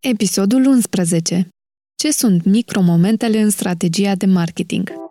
Episodul 11. Ce sunt micromomentele în strategia de marketing?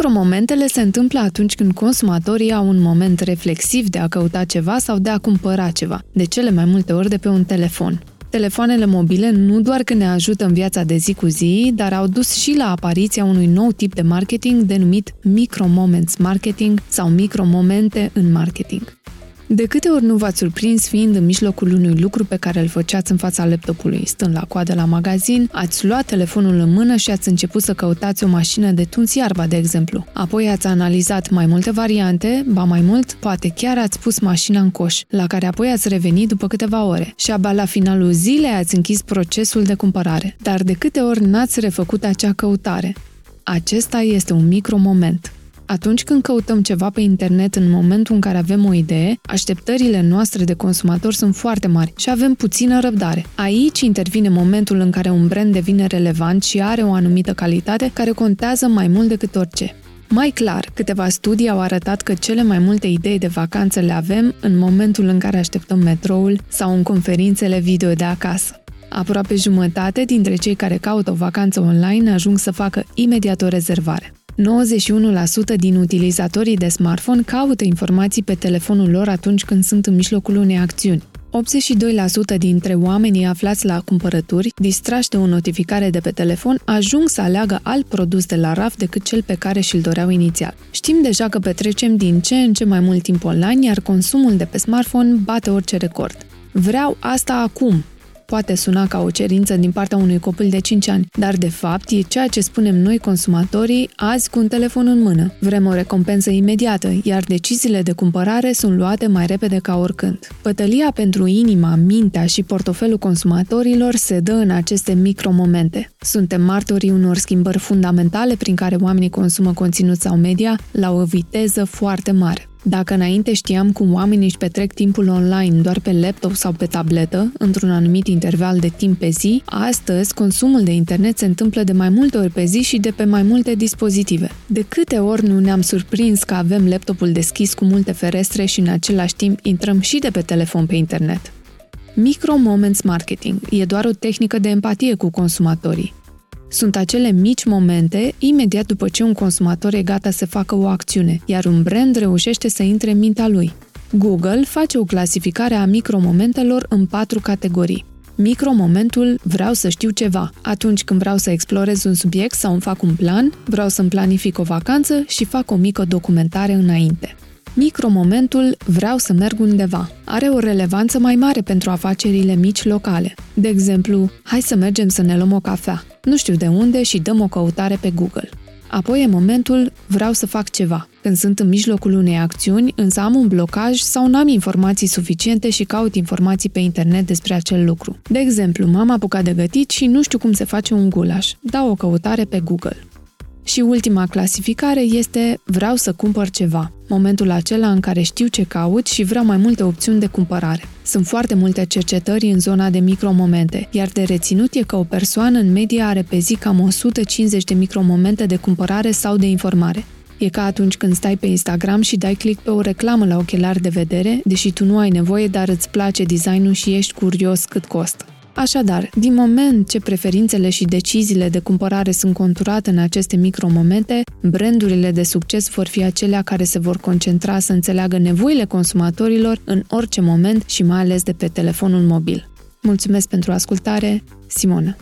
Micromomentele se întâmplă atunci când consumatorii au un moment reflexiv de a căuta ceva sau de a cumpăra ceva, de cele mai multe ori de pe un telefon. Telefoanele mobile nu doar că ne ajută în viața de zi cu zi, dar au dus și la apariția unui nou tip de marketing denumit micro-moments marketing sau micromomente în marketing. De câte ori nu v-ați surprins fiind în mijlocul unui lucru pe care îl făceați în fața laptopului, stând la coadă la magazin, ați luat telefonul în mână și ați început să căutați o mașină de tuns iarba, de exemplu. Apoi ați analizat mai multe variante, ba mai mult, poate chiar ați pus mașina în coș, la care apoi ați revenit după câteva ore. Și abia la finalul zilei ați închis procesul de cumpărare. Dar de câte ori n-ați refăcut acea căutare? Acesta este un micro moment. Atunci când căutăm ceva pe internet în momentul în care avem o idee, așteptările noastre de consumator sunt foarte mari și avem puțină răbdare. Aici intervine momentul în care un brand devine relevant și are o anumită calitate care contează mai mult decât orice. Mai clar, câteva studii au arătat că cele mai multe idei de vacanță le avem în momentul în care așteptăm metroul sau în conferințele video de acasă. Aproape jumătate dintre cei care caută o vacanță online ajung să facă imediat o rezervare. 91% din utilizatorii de smartphone caută informații pe telefonul lor atunci când sunt în mijlocul unei acțiuni. 82% dintre oamenii aflați la cumpărături, distrași de o notificare de pe telefon, ajung să aleagă alt produs de la raf decât cel pe care și-l doreau inițial. Știm deja că petrecem din ce în ce mai mult timp online, iar consumul de pe smartphone bate orice record. Vreau asta acum, poate suna ca o cerință din partea unui copil de 5 ani, dar de fapt e ceea ce spunem noi consumatorii azi cu un telefon în mână. Vrem o recompensă imediată, iar deciziile de cumpărare sunt luate mai repede ca oricând. Pătălia pentru inima, mintea și portofelul consumatorilor se dă în aceste micromomente. Suntem martorii unor schimbări fundamentale prin care oamenii consumă conținut sau media la o viteză foarte mare. Dacă înainte știam cum oamenii își petrec timpul online doar pe laptop sau pe tabletă, într-un anumit interval de timp pe zi, astăzi consumul de internet se întâmplă de mai multe ori pe zi și de pe mai multe dispozitive. De câte ori nu ne-am surprins că avem laptopul deschis cu multe ferestre și în același timp intrăm și de pe telefon pe internet? Micro Moments Marketing e doar o tehnică de empatie cu consumatorii. Sunt acele mici momente imediat după ce un consumator e gata să facă o acțiune, iar un brand reușește să intre în mintea lui. Google face o clasificare a micromomentelor în patru categorii. Micromomentul vreau să știu ceva, atunci când vreau să explorez un subiect sau îmi fac un plan, vreau să-mi planific o vacanță și fac o mică documentare înainte. Micromomentul vreau să merg undeva are o relevanță mai mare pentru afacerile mici locale. De exemplu, hai să mergem să ne luăm o cafea. Nu știu de unde și dăm o căutare pe Google. Apoi e momentul vreau să fac ceva. Când sunt în mijlocul unei acțiuni, însă am un blocaj sau nu am informații suficiente și caut informații pe internet despre acel lucru. De exemplu, m-am apucat de gătit și nu știu cum se face un gulaș. Dau o căutare pe Google. Și ultima clasificare este vreau să cumpăr ceva, momentul acela în care știu ce caut și vreau mai multe opțiuni de cumpărare. Sunt foarte multe cercetări în zona de micromomente, iar de reținut e că o persoană în medie are pe zi cam 150 de micromomente de cumpărare sau de informare. E ca atunci când stai pe Instagram și dai click pe o reclamă la ochelari de vedere, deși tu nu ai nevoie, dar îți place designul și ești curios cât costă. Așadar, din moment ce preferințele și deciziile de cumpărare sunt conturate în aceste micromomente, brandurile de succes vor fi acelea care se vor concentra să înțeleagă nevoile consumatorilor în orice moment și mai ales de pe telefonul mobil. Mulțumesc pentru ascultare, Simona!